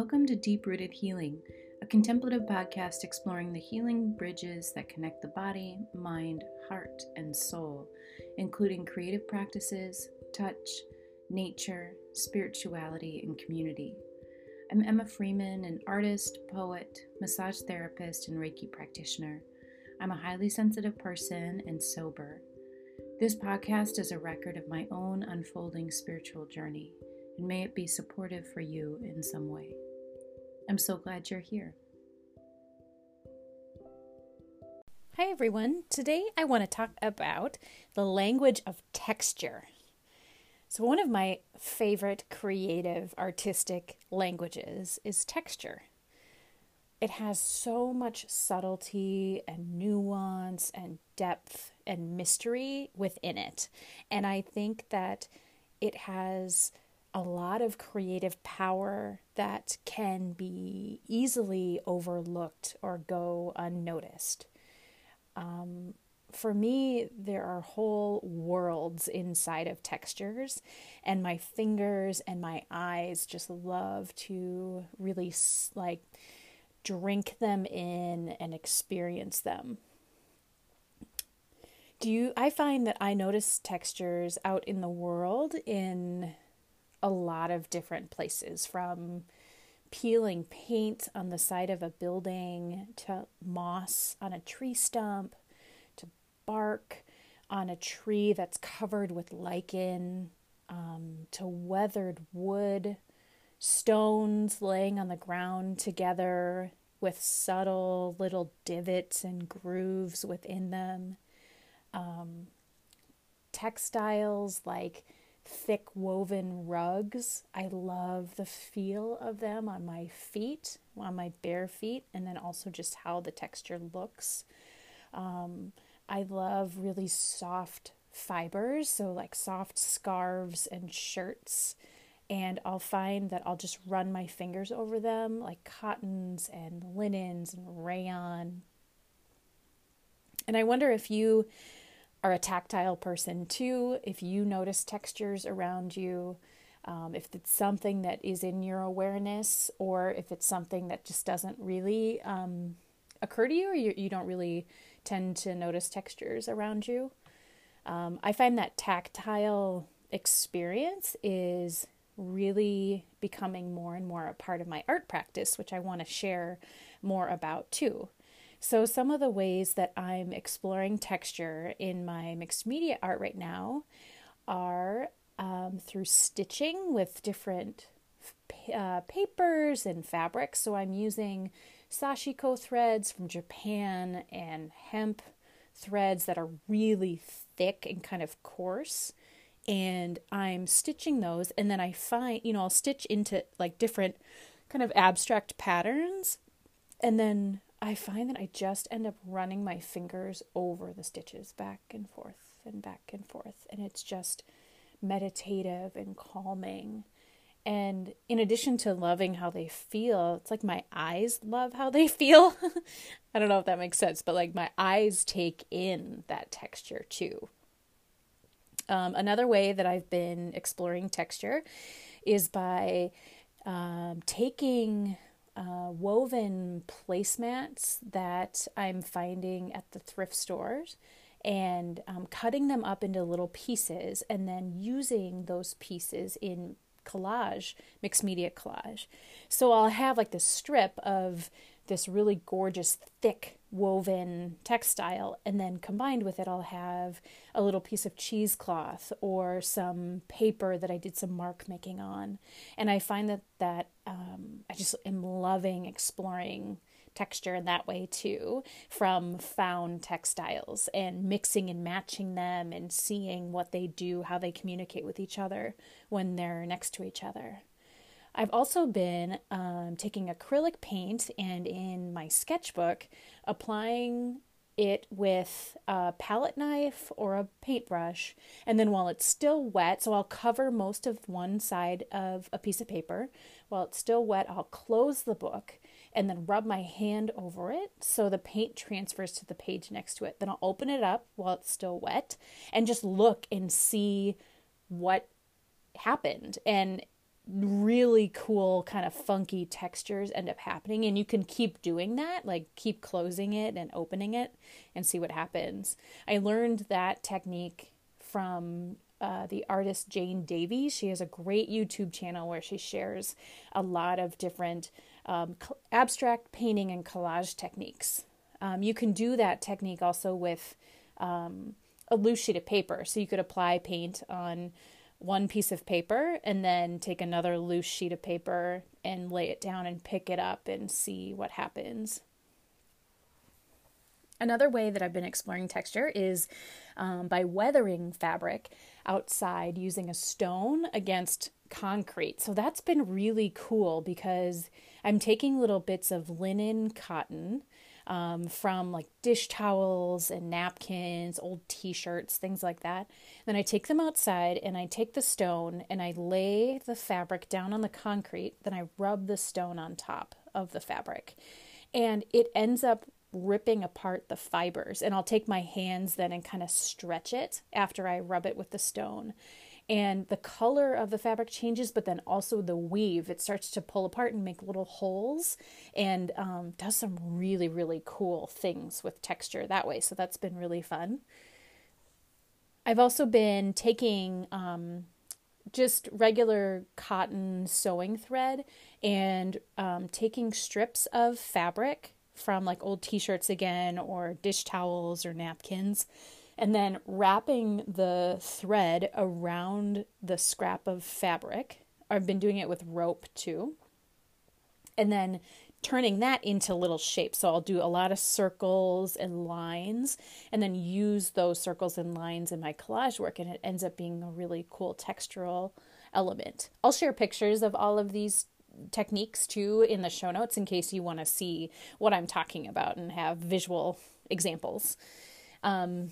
Welcome to Deep Rooted Healing, a contemplative podcast exploring the healing bridges that connect the body, mind, heart, and soul, including creative practices, touch, nature, spirituality, and community. I'm Emma Freeman, an artist, poet, massage therapist, and Reiki practitioner. I'm a highly sensitive person and sober. This podcast is a record of my own unfolding spiritual journey, and may it be supportive for you in some way. I'm so glad you're here. Hi, everyone. Today I want to talk about the language of texture. So, one of my favorite creative artistic languages is texture it has so much subtlety and nuance and depth and mystery within it. And I think that it has a lot of creative power that can be easily overlooked or go unnoticed. Um, for me, there are whole worlds inside of textures, and my fingers and my eyes just love to really like drink them in and experience them. Do you I find that I notice textures out in the world in a lot of different places from peeling paint on the side of a building to moss on a tree stump to bark on a tree that's covered with lichen um, to weathered wood stones laying on the ground together with subtle little divots and grooves within them. Um, textiles like thick woven rugs. I love the feel of them on my feet, on my bare feet, and then also just how the texture looks. Um, I love really soft fibers, so like soft scarves and shirts and I'll find that I'll just run my fingers over them, like cottons and linens and rayon. And I wonder if you are a tactile person too, if you notice textures around you, um, if it's something that is in your awareness, or if it's something that just doesn't really um, occur to you, or you, you don't really tend to notice textures around you. Um, I find that tactile experience is really becoming more and more a part of my art practice, which I want to share more about too. So, some of the ways that I'm exploring texture in my mixed media art right now are um, through stitching with different uh, papers and fabrics. So, I'm using sashiko threads from Japan and hemp threads that are really thick and kind of coarse and I'm stitching those and then I find, you know, I'll stitch into like different kind of abstract patterns and then I find that I just end up running my fingers over the stitches back and forth and back and forth and it's just meditative and calming. And in addition to loving how they feel, it's like my eyes love how they feel. I don't know if that makes sense, but like my eyes take in that texture too. Um, another way that I've been exploring texture is by um, taking uh, woven placemats that I'm finding at the thrift stores and um, cutting them up into little pieces and then using those pieces in collage, mixed media collage. So I'll have like this strip of this really gorgeous, thick woven textile and then combined with it I'll have a little piece of cheesecloth or some paper that I did some mark making on and I find that that um, I just am loving exploring texture in that way too from found textiles and mixing and matching them and seeing what they do how they communicate with each other when they're next to each other I've also been um, taking acrylic paint and in my sketchbook applying it with a palette knife or a paintbrush. And then while it's still wet, so I'll cover most of one side of a piece of paper. While it's still wet, I'll close the book and then rub my hand over it so the paint transfers to the page next to it. Then I'll open it up while it's still wet and just look and see what happened. And really cool kind of funky textures end up happening and you can keep doing that like keep closing it and opening it and see what happens i learned that technique from uh, the artist jane davies she has a great youtube channel where she shares a lot of different um, abstract painting and collage techniques um, you can do that technique also with um, a loose sheet of paper so you could apply paint on one piece of paper and then take another loose sheet of paper and lay it down and pick it up and see what happens. Another way that I've been exploring texture is um, by weathering fabric outside using a stone against concrete. So that's been really cool because I'm taking little bits of linen cotton um, from like dish towels and napkins, old t shirts, things like that. Then I take them outside and I take the stone and I lay the fabric down on the concrete. Then I rub the stone on top of the fabric. And it ends up ripping apart the fibers. And I'll take my hands then and kind of stretch it after I rub it with the stone and the color of the fabric changes, but then also the weave. It starts to pull apart and make little holes and um, does some really, really cool things with texture that way. So that's been really fun. I've also been taking um, just regular cotton sewing thread and um, taking strips of fabric from like old t shirts again, or dish towels or napkins and then wrapping the thread around the scrap of fabric. I've been doing it with rope too. And then turning that into little shapes. So I'll do a lot of circles and lines and then use those circles and lines in my collage work and it ends up being a really cool textural element. I'll share pictures of all of these techniques too in the show notes in case you want to see what I'm talking about and have visual examples. Um,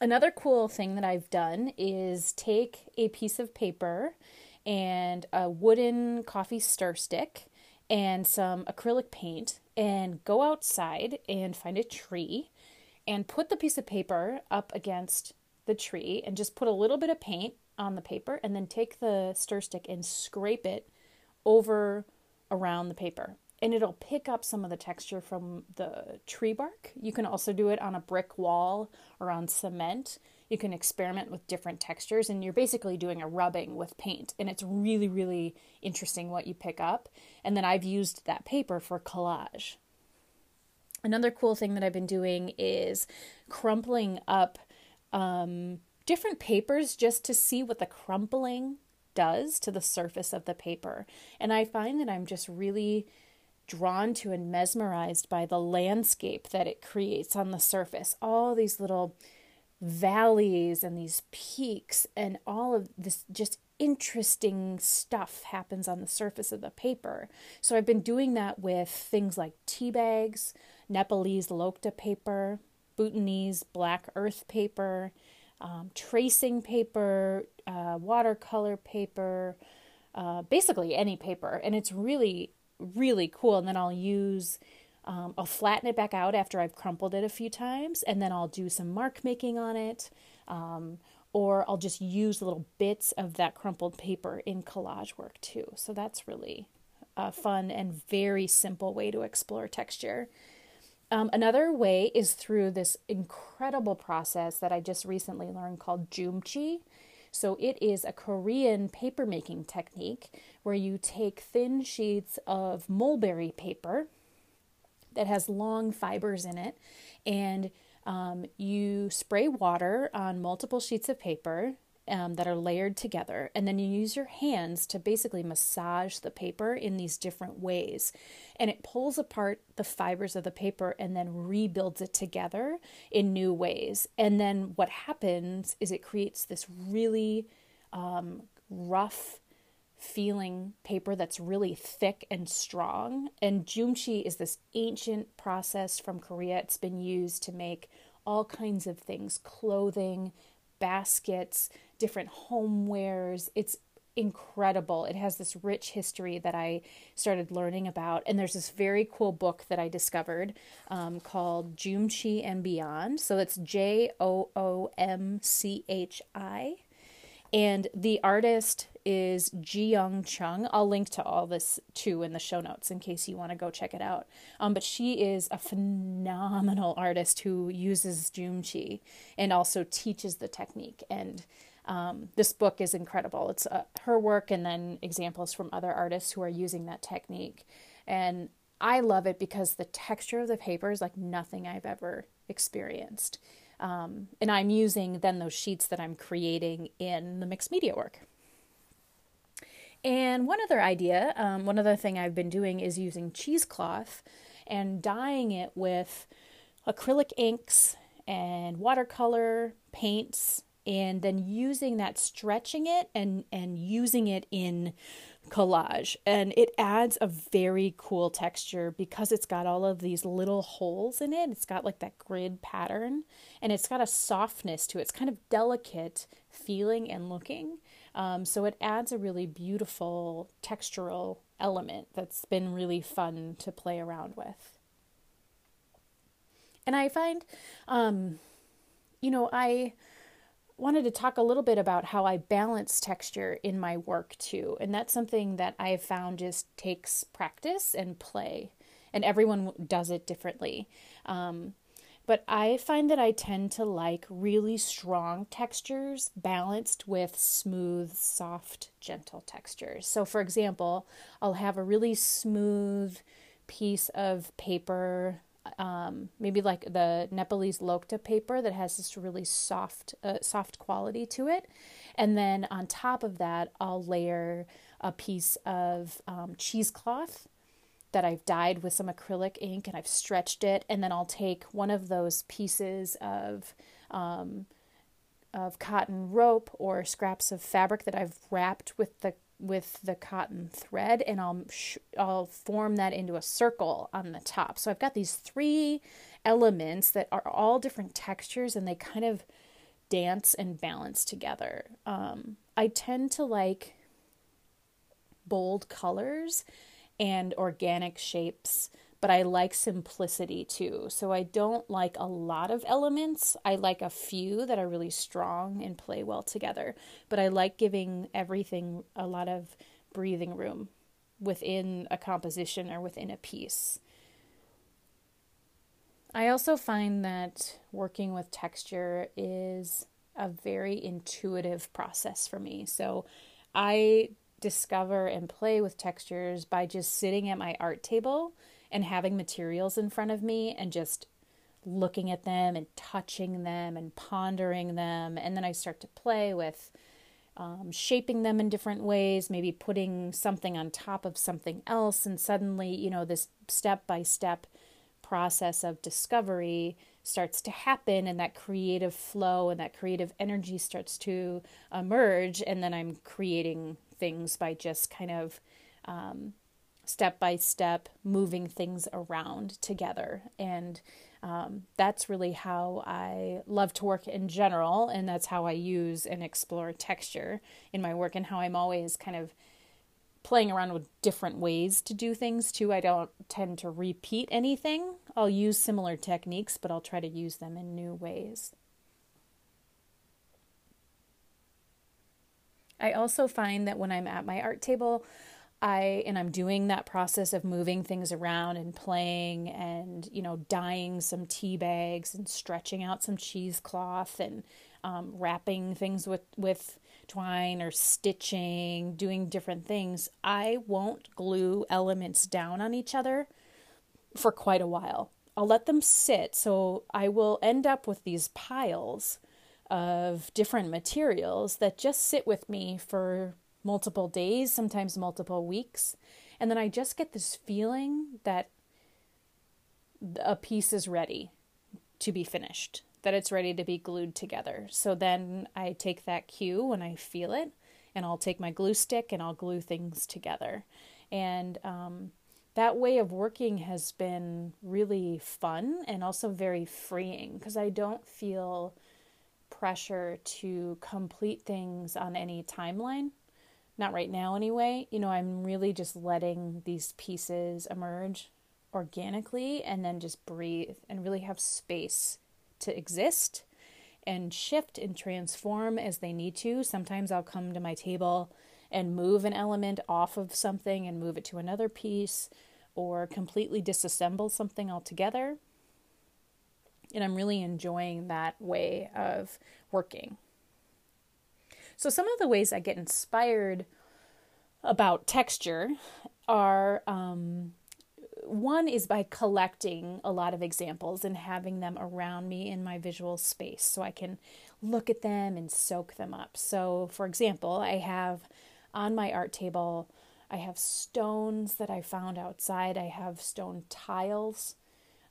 another cool thing that I've done is take a piece of paper and a wooden coffee stir stick and some acrylic paint and go outside and find a tree and put the piece of paper up against the tree and just put a little bit of paint on the paper and then take the stir stick and scrape it over around the paper and it'll pick up some of the texture from the tree bark. You can also do it on a brick wall or on cement. You can experiment with different textures, and you're basically doing a rubbing with paint. And it's really, really interesting what you pick up. And then I've used that paper for collage. Another cool thing that I've been doing is crumpling up um, different papers just to see what the crumpling does to the surface of the paper. And I find that I'm just really drawn to and mesmerized by the landscape that it creates on the surface. All these little valleys and these peaks, and all of this just interesting stuff happens on the surface of the paper. So I've been doing that with things like tea bags, Nepalese Lokta paper, Bhutanese black earth paper, um, tracing paper, uh, watercolor paper, uh, basically any paper. And it's really really cool. And then I'll use, um, I'll flatten it back out after I've crumpled it a few times, and then I'll do some mark making on it. Um, or I'll just use little bits of that crumpled paper in collage work too. So that's really a fun and very simple way to explore texture. Um, another way is through this incredible process that I just recently learned called Joomchi. So it is a Korean papermaking technique where you take thin sheets of mulberry paper that has long fibers in it and um, you spray water on multiple sheets of paper um, that are layered together, and then you use your hands to basically massage the paper in these different ways. And it pulls apart the fibers of the paper and then rebuilds it together in new ways. And then what happens is it creates this really um, rough feeling paper that's really thick and strong. And joomchi is this ancient process from Korea. It's been used to make all kinds of things clothing, baskets, different homewares. It's incredible. It has this rich history that I started learning about. And there's this very cool book that I discovered um, called Joomchi and Beyond. So it's J O O M C H I. And the artist is Ji-Young Chung. I'll link to all this too in the show notes in case you want to go check it out. Um, but she is a phenomenal artist who uses Chi and also teaches the technique. And um, this book is incredible. It's uh, her work and then examples from other artists who are using that technique. And I love it because the texture of the paper is like nothing I've ever experienced. Um, and I'm using then those sheets that I'm creating in the mixed media work. And one other idea, um, one other thing I've been doing is using cheesecloth and dyeing it with acrylic inks and watercolor paints and then using that stretching it and and using it in collage. And it adds a very cool texture because it's got all of these little holes in it. It's got like that grid pattern and it's got a softness to it. It's kind of delicate feeling and looking um, so it adds a really beautiful textural element that's been really fun to play around with and i find um, you know i wanted to talk a little bit about how I balance texture in my work too. And that's something that I have found just takes practice and play, and everyone does it differently. Um, but I find that I tend to like really strong textures balanced with smooth, soft, gentle textures. So, for example, I'll have a really smooth piece of paper um, maybe like the Nepalese lokta paper that has this really soft, uh, soft quality to it. And then on top of that, I'll layer a piece of um, cheesecloth that I've dyed with some acrylic ink and I've stretched it. And then I'll take one of those pieces of um, of cotton rope or scraps of fabric that I've wrapped with the with the cotton thread and I'll sh- I'll form that into a circle on the top. So I've got these three elements that are all different textures and they kind of dance and balance together. Um, I tend to like bold colors and organic shapes but I like simplicity too. So I don't like a lot of elements. I like a few that are really strong and play well together. But I like giving everything a lot of breathing room within a composition or within a piece. I also find that working with texture is a very intuitive process for me. So I discover and play with textures by just sitting at my art table and having materials in front of me and just looking at them and touching them and pondering them. And then I start to play with um, shaping them in different ways, maybe putting something on top of something else. And suddenly, you know, this step by step process of discovery starts to happen and that creative flow and that creative energy starts to emerge. And then I'm creating things by just kind of um, step by step moving things around together. And um, that's really how i love to work in general and that's how i use and explore texture in my work and how i'm always kind of playing around with different ways to do things too. I don't tend to repeat anything. I'll use similar techniques but i'll try to use them in new ways i also find that when i'm at my art table I and I'm doing that process of moving things around and playing and you know dyeing some tea bags and stretching out some cheesecloth and um, wrapping things with with twine or stitching, doing different things. I won't glue elements down on each other for quite a while. I'll let them sit, so I will end up with these piles of different materials that just sit with me for multiple days, sometimes multiple weeks. And then I just get this feeling that a piece is ready to be finished, that it's ready to be glued together. So then I take that cue when I feel it, and I'll take my glue stick and I'll glue things together. And um, that way of working has been really fun and also very freeing because I don't feel pressure to complete things on any timeline not right now anyway. You know, I'm really just letting these pieces emerge organically and then just breathe and really have space to exist and shift and transform as they need to. Sometimes I'll come to my table and move an element off of something and move it to another piece or completely disassemble something altogether. And I'm really enjoying that way of working. So, some of the ways I get inspired about texture are um, one is by collecting a lot of examples and having them around me in my visual space so I can look at them and soak them up. So, for example, I have on my art table, I have stones that I found outside, I have stone tiles,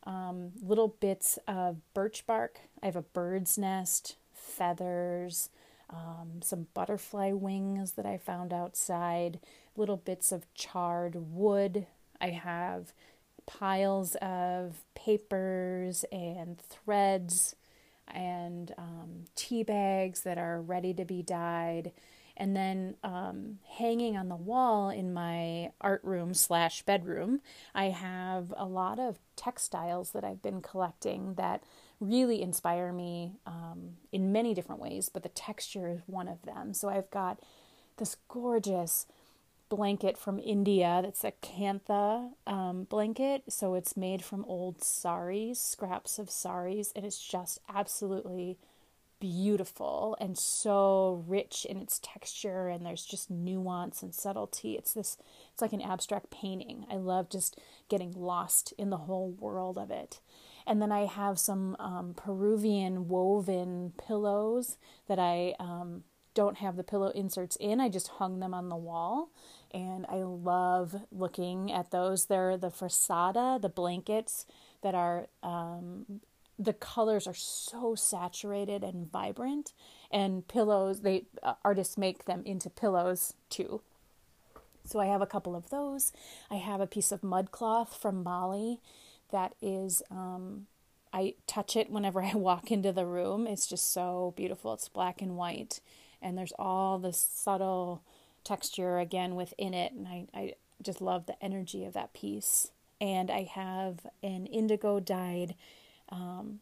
um, little bits of birch bark, I have a bird's nest, feathers, um, some butterfly wings that I found outside, little bits of charred wood. I have piles of papers and threads and um, tea bags that are ready to be dyed. And then um, hanging on the wall in my art room slash bedroom, I have a lot of textiles that I've been collecting that really inspire me um, in many different ways, but the texture is one of them. So I've got this gorgeous blanket from India that's a kantha um, blanket. So it's made from old saris, scraps of saris, and it's just absolutely beautiful and so rich in its texture and there's just nuance and subtlety it's this it's like an abstract painting i love just getting lost in the whole world of it and then I have some um, Peruvian woven pillows that I um, don't have the pillow inserts in. I just hung them on the wall. And I love looking at those. They're the frazada, the blankets that are, um, the colors are so saturated and vibrant. And pillows, they uh, artists make them into pillows too. So I have a couple of those. I have a piece of mud cloth from Mali that is um, I touch it whenever I walk into the room. It's just so beautiful. It's black and white, and there's all this subtle texture again within it, and I, I just love the energy of that piece. And I have an indigo dyed um,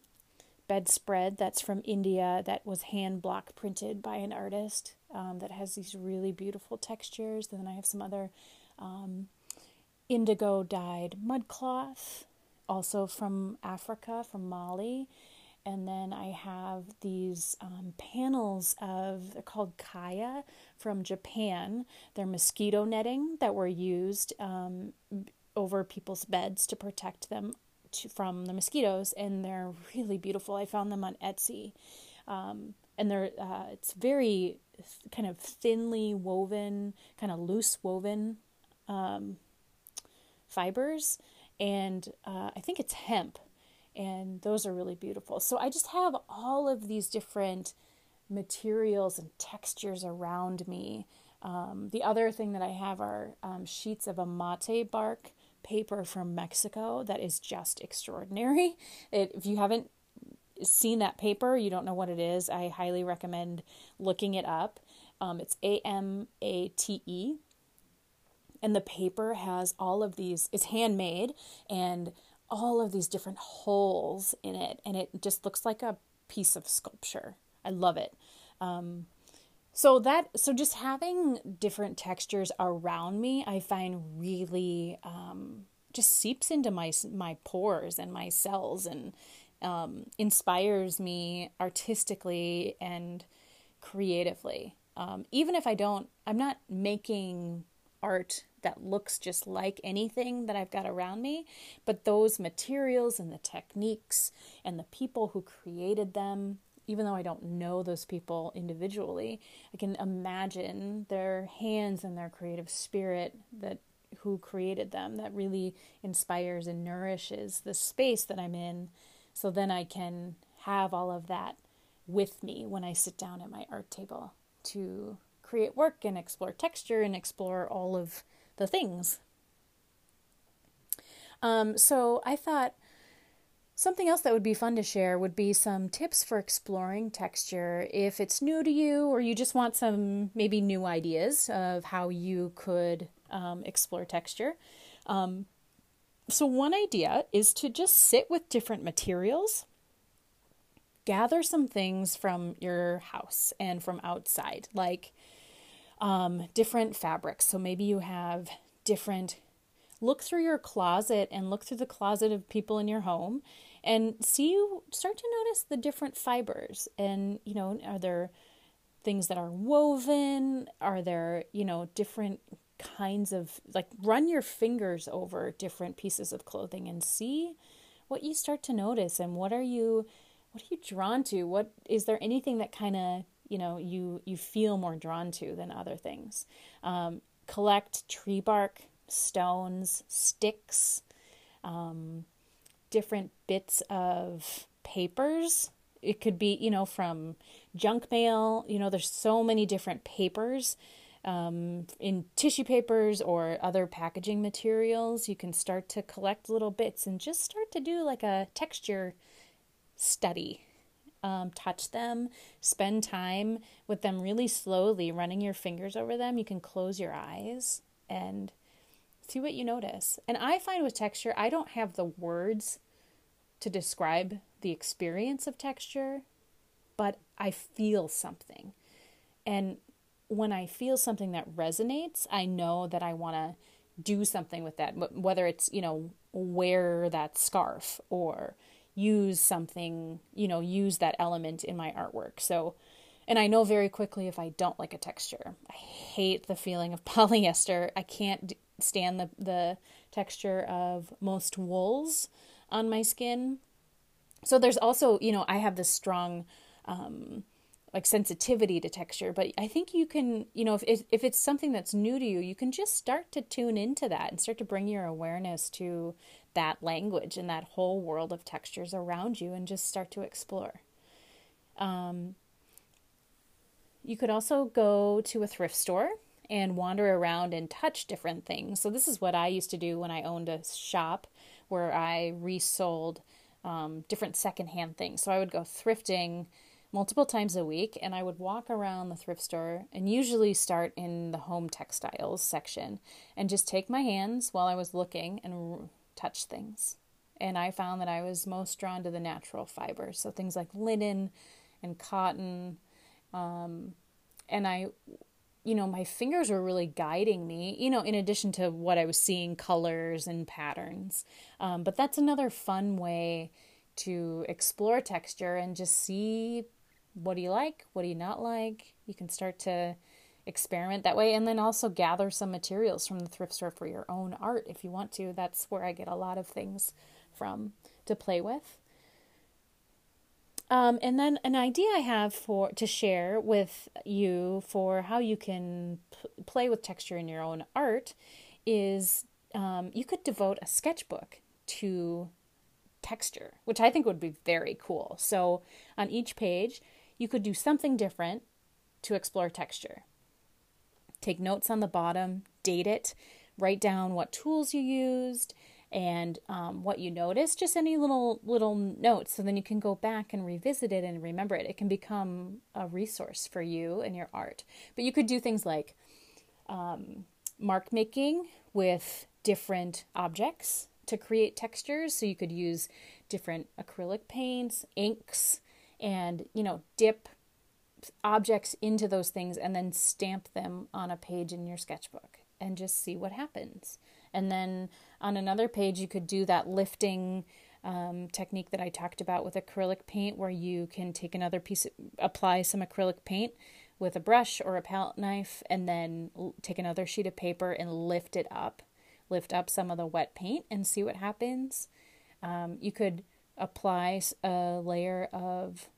bedspread that's from India that was hand block printed by an artist um, that has these really beautiful textures. And then I have some other um, indigo dyed mud cloth also from Africa, from Mali. And then I have these um, panels of, they're called kaya from Japan. They're mosquito netting that were used um, over people's beds to protect them to, from the mosquitoes. And they're really beautiful. I found them on Etsy. Um, and they're, uh, it's very kind of thinly woven, kind of loose woven um, fibers and uh, I think it's hemp, and those are really beautiful. So I just have all of these different materials and textures around me. Um, the other thing that I have are um, sheets of amate bark paper from Mexico that is just extraordinary. It, if you haven't seen that paper, you don't know what it is, I highly recommend looking it up. Um, it's A M A T E. And the paper has all of these it's handmade and all of these different holes in it. And it just looks like a piece of sculpture. I love it. Um, so that so just having different textures around me i find really um, just seeps into my my pores and my cells and um, inspires me artistically and creatively. Um, even if i don't i'm not making art that looks just like anything that I've got around me, but those materials and the techniques and the people who created them, even though I don't know those people individually, I can imagine their hands and their creative spirit that who created them that really inspires and nourishes the space that I'm in. So then I can have all of that with me when I sit down at my art table to create work and explore texture and explore all of the things. Um, so I thought something else that would be fun to share would be some tips for exploring texture if it's new to you or you just want some maybe new ideas of how you could um, explore texture. Um, so, one idea is to just sit with different materials, gather some things from your house and from outside, like um, different fabrics. So maybe you have different. Look through your closet and look through the closet of people in your home and see you start to notice the different fibers. And you know are there things that are woven? Are there you know different kinds of like run your fingers over different pieces of clothing and see what you start to notice and what are you what are you drawn to? What is there anything that kind of you know you you feel more drawn to than other things? Um, collect tree bark stones sticks um, different bits of papers it could be you know from junk mail you know there's so many different papers um, in tissue papers or other packaging materials, you can start to collect little bits and just start to do like a texture study. Um, touch them, spend time with them really slowly, running your fingers over them. You can close your eyes and see what you notice. And I find with texture, I don't have the words to describe the experience of texture, but I feel something. And when I feel something that resonates, I know that I want to do something with that, whether it's, you know, wear that scarf or use something, you know, use that element in my artwork. So, and I know very quickly if I don't like a texture. I hate the feeling of polyester. I can't stand the, the texture of most wools on my skin. So there's also, you know, I have this strong um, like sensitivity to texture but i think you can you know if, if it's something that's new to you you can just start to tune into that and start to bring your awareness to that language and that whole world of textures around you and just start to explore um, you could also go to a thrift store and wander around and touch different things so this is what i used to do when i owned a shop where i resold um, different secondhand things so i would go thrifting multiple times a week, and I would walk around the thrift store and usually start in the home textiles section and just take my hands while I was looking and touch things. And I found that I was most drawn to the natural fibers, so things like linen and cotton. Um, and I, you know, my fingers were really guiding me, you know, in addition to what I was seeing colors and patterns. Um, but that's another fun way to explore texture and just see what do you like? What do you not like? You can start to experiment that way and then also gather some materials from the thrift store for your own art if you want to. That's where I get a lot of things from to play with. Um, and then an idea I have for to share with you for how you can p- play with texture in your own art is um, you could devote a sketchbook to texture, which I think would be very cool. So on each page, you could do something different to explore texture. Take notes on the bottom, date it, write down what tools you used and um, what you notice, Just any little little notes, so then you can go back and revisit it and remember it. It can become a resource for you and your art. But you could do things like um, mark making with different objects to create textures. So you could use different acrylic paints, inks, and you know dip objects into those things and then stamp them on a page in your sketchbook and just see what happens and then on another page you could do that lifting um, technique that i talked about with acrylic paint where you can take another piece apply some acrylic paint with a brush or a palette knife and then take another sheet of paper and lift it up lift up some of the wet paint and see what happens. Um, you could apply a layer of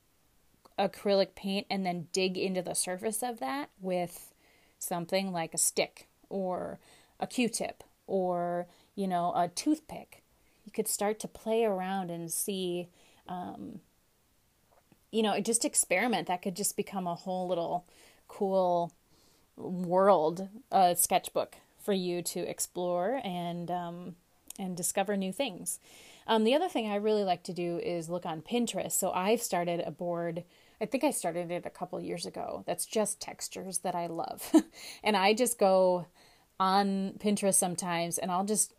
acrylic paint and then dig into the surface of that with something like a stick or a q-tip or you know a toothpick you could start to play around and see um, you know just experiment that could just become a whole little cool world uh, sketchbook for you to explore and um, and discover new things um, the other thing I really like to do is look on Pinterest. So I've started a board. I think I started it a couple years ago. That's just textures that I love. and I just go on Pinterest sometimes and I'll just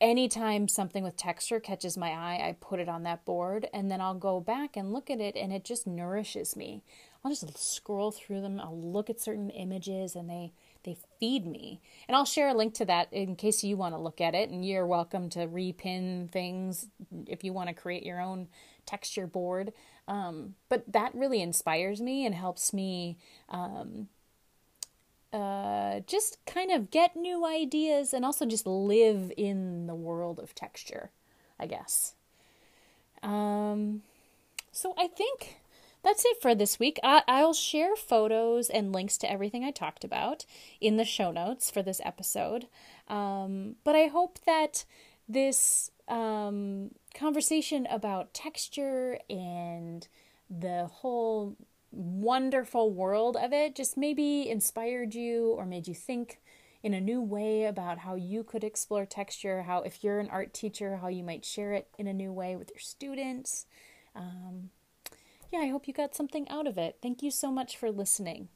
anytime something with texture catches my eye, I put it on that board and then I'll go back and look at it and it just nourishes me. I'll just scroll through them. I'll look at certain images and they they feed me. And I'll share a link to that in case you want to look at it and you're welcome to repin things if you want to create your own texture board. Um, but that really inspires me and helps me um, uh, just kind of get new ideas and also just live in the world of texture, I guess. Um, so I think that's it for this week. I, will share photos and links to everything I talked about in the show notes for this episode. Um, but I hope that this um, conversation about texture and the whole wonderful world of it just maybe inspired you or made you think in a new way about how you could explore texture, how, if you're an art teacher, how you might share it in a new way with your students. Um, yeah, I hope you got something out of it. Thank you so much for listening.